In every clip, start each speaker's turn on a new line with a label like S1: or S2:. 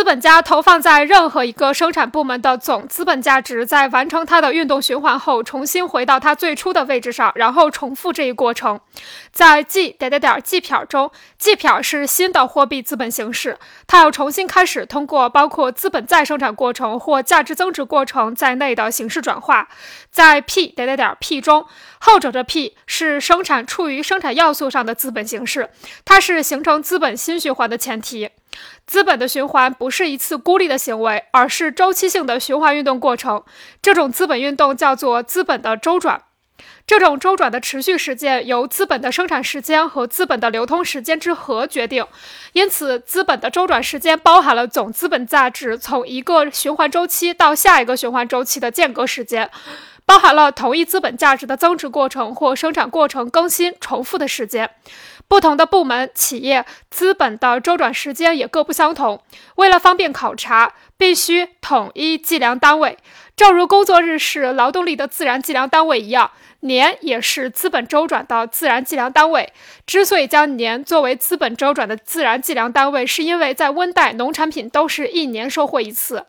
S1: 资本家投放在任何一个生产部门的总资本价值，在完成它的运动循环后，重新回到它最初的位置上，然后重复这一过程。在 G 点点点 G 票中，G 票是新的货币资本形式，它要重新开始通过包括资本再生产过程或价值增值过程在内的形式转化。在 P 点点点 P 中，后者的 P 是生产处于生产要素上的资本形式，它是形成资本新循环的前提。资本的循环不是一次孤立的行为，而是周期性的循环运动过程。这种资本运动叫做资本的周转。这种周转的持续时间由资本的生产时间和资本的流通时间之和决定。因此，资本的周转时间包含了总资本价值从一个循环周期到下一个循环周期的间隔时间。包含了同一资本价值的增值过程或生产过程更新重复的时间。不同的部门、企业资本的周转时间也各不相同。为了方便考察，必须统一计量单位。正如工作日是劳动力的自然计量单位一样，年也是资本周转的自然计量单位。之所以将年作为资本周转的自然计量单位，是因为在温带，农产品都是一年收获一次。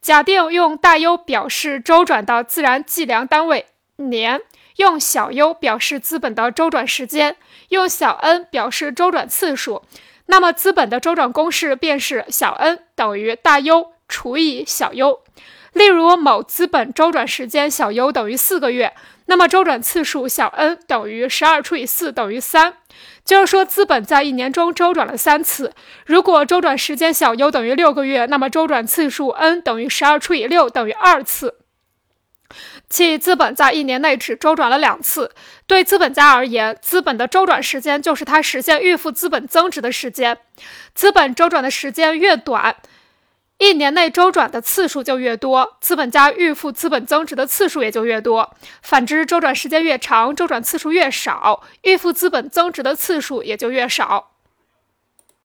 S1: 假定用大 U 表示周转的自然计量单位年，用小 u 表示资本的周转时间，用小 n 表示周转次数，那么资本的周转公式便是小 n 等于大 U 除以小 u。例如，某资本周转时间小 u 等于四个月，那么周转次数小 n 等于十二除以四等于三。就是说，资本在一年中周转了三次。如果周转时间小 u 等于六个月，那么周转次数 n 等于十二除以六等于二次。即资本在一年内只周转了两次。对资本家而言，资本的周转时间就是他实现预付资本增值的时间。资本周转的时间越短。一年内周转的次数就越多，资本家预付资本增值的次数也就越多。反之，周转时间越长，周转次数越少，预付资本增值的次数也就越少。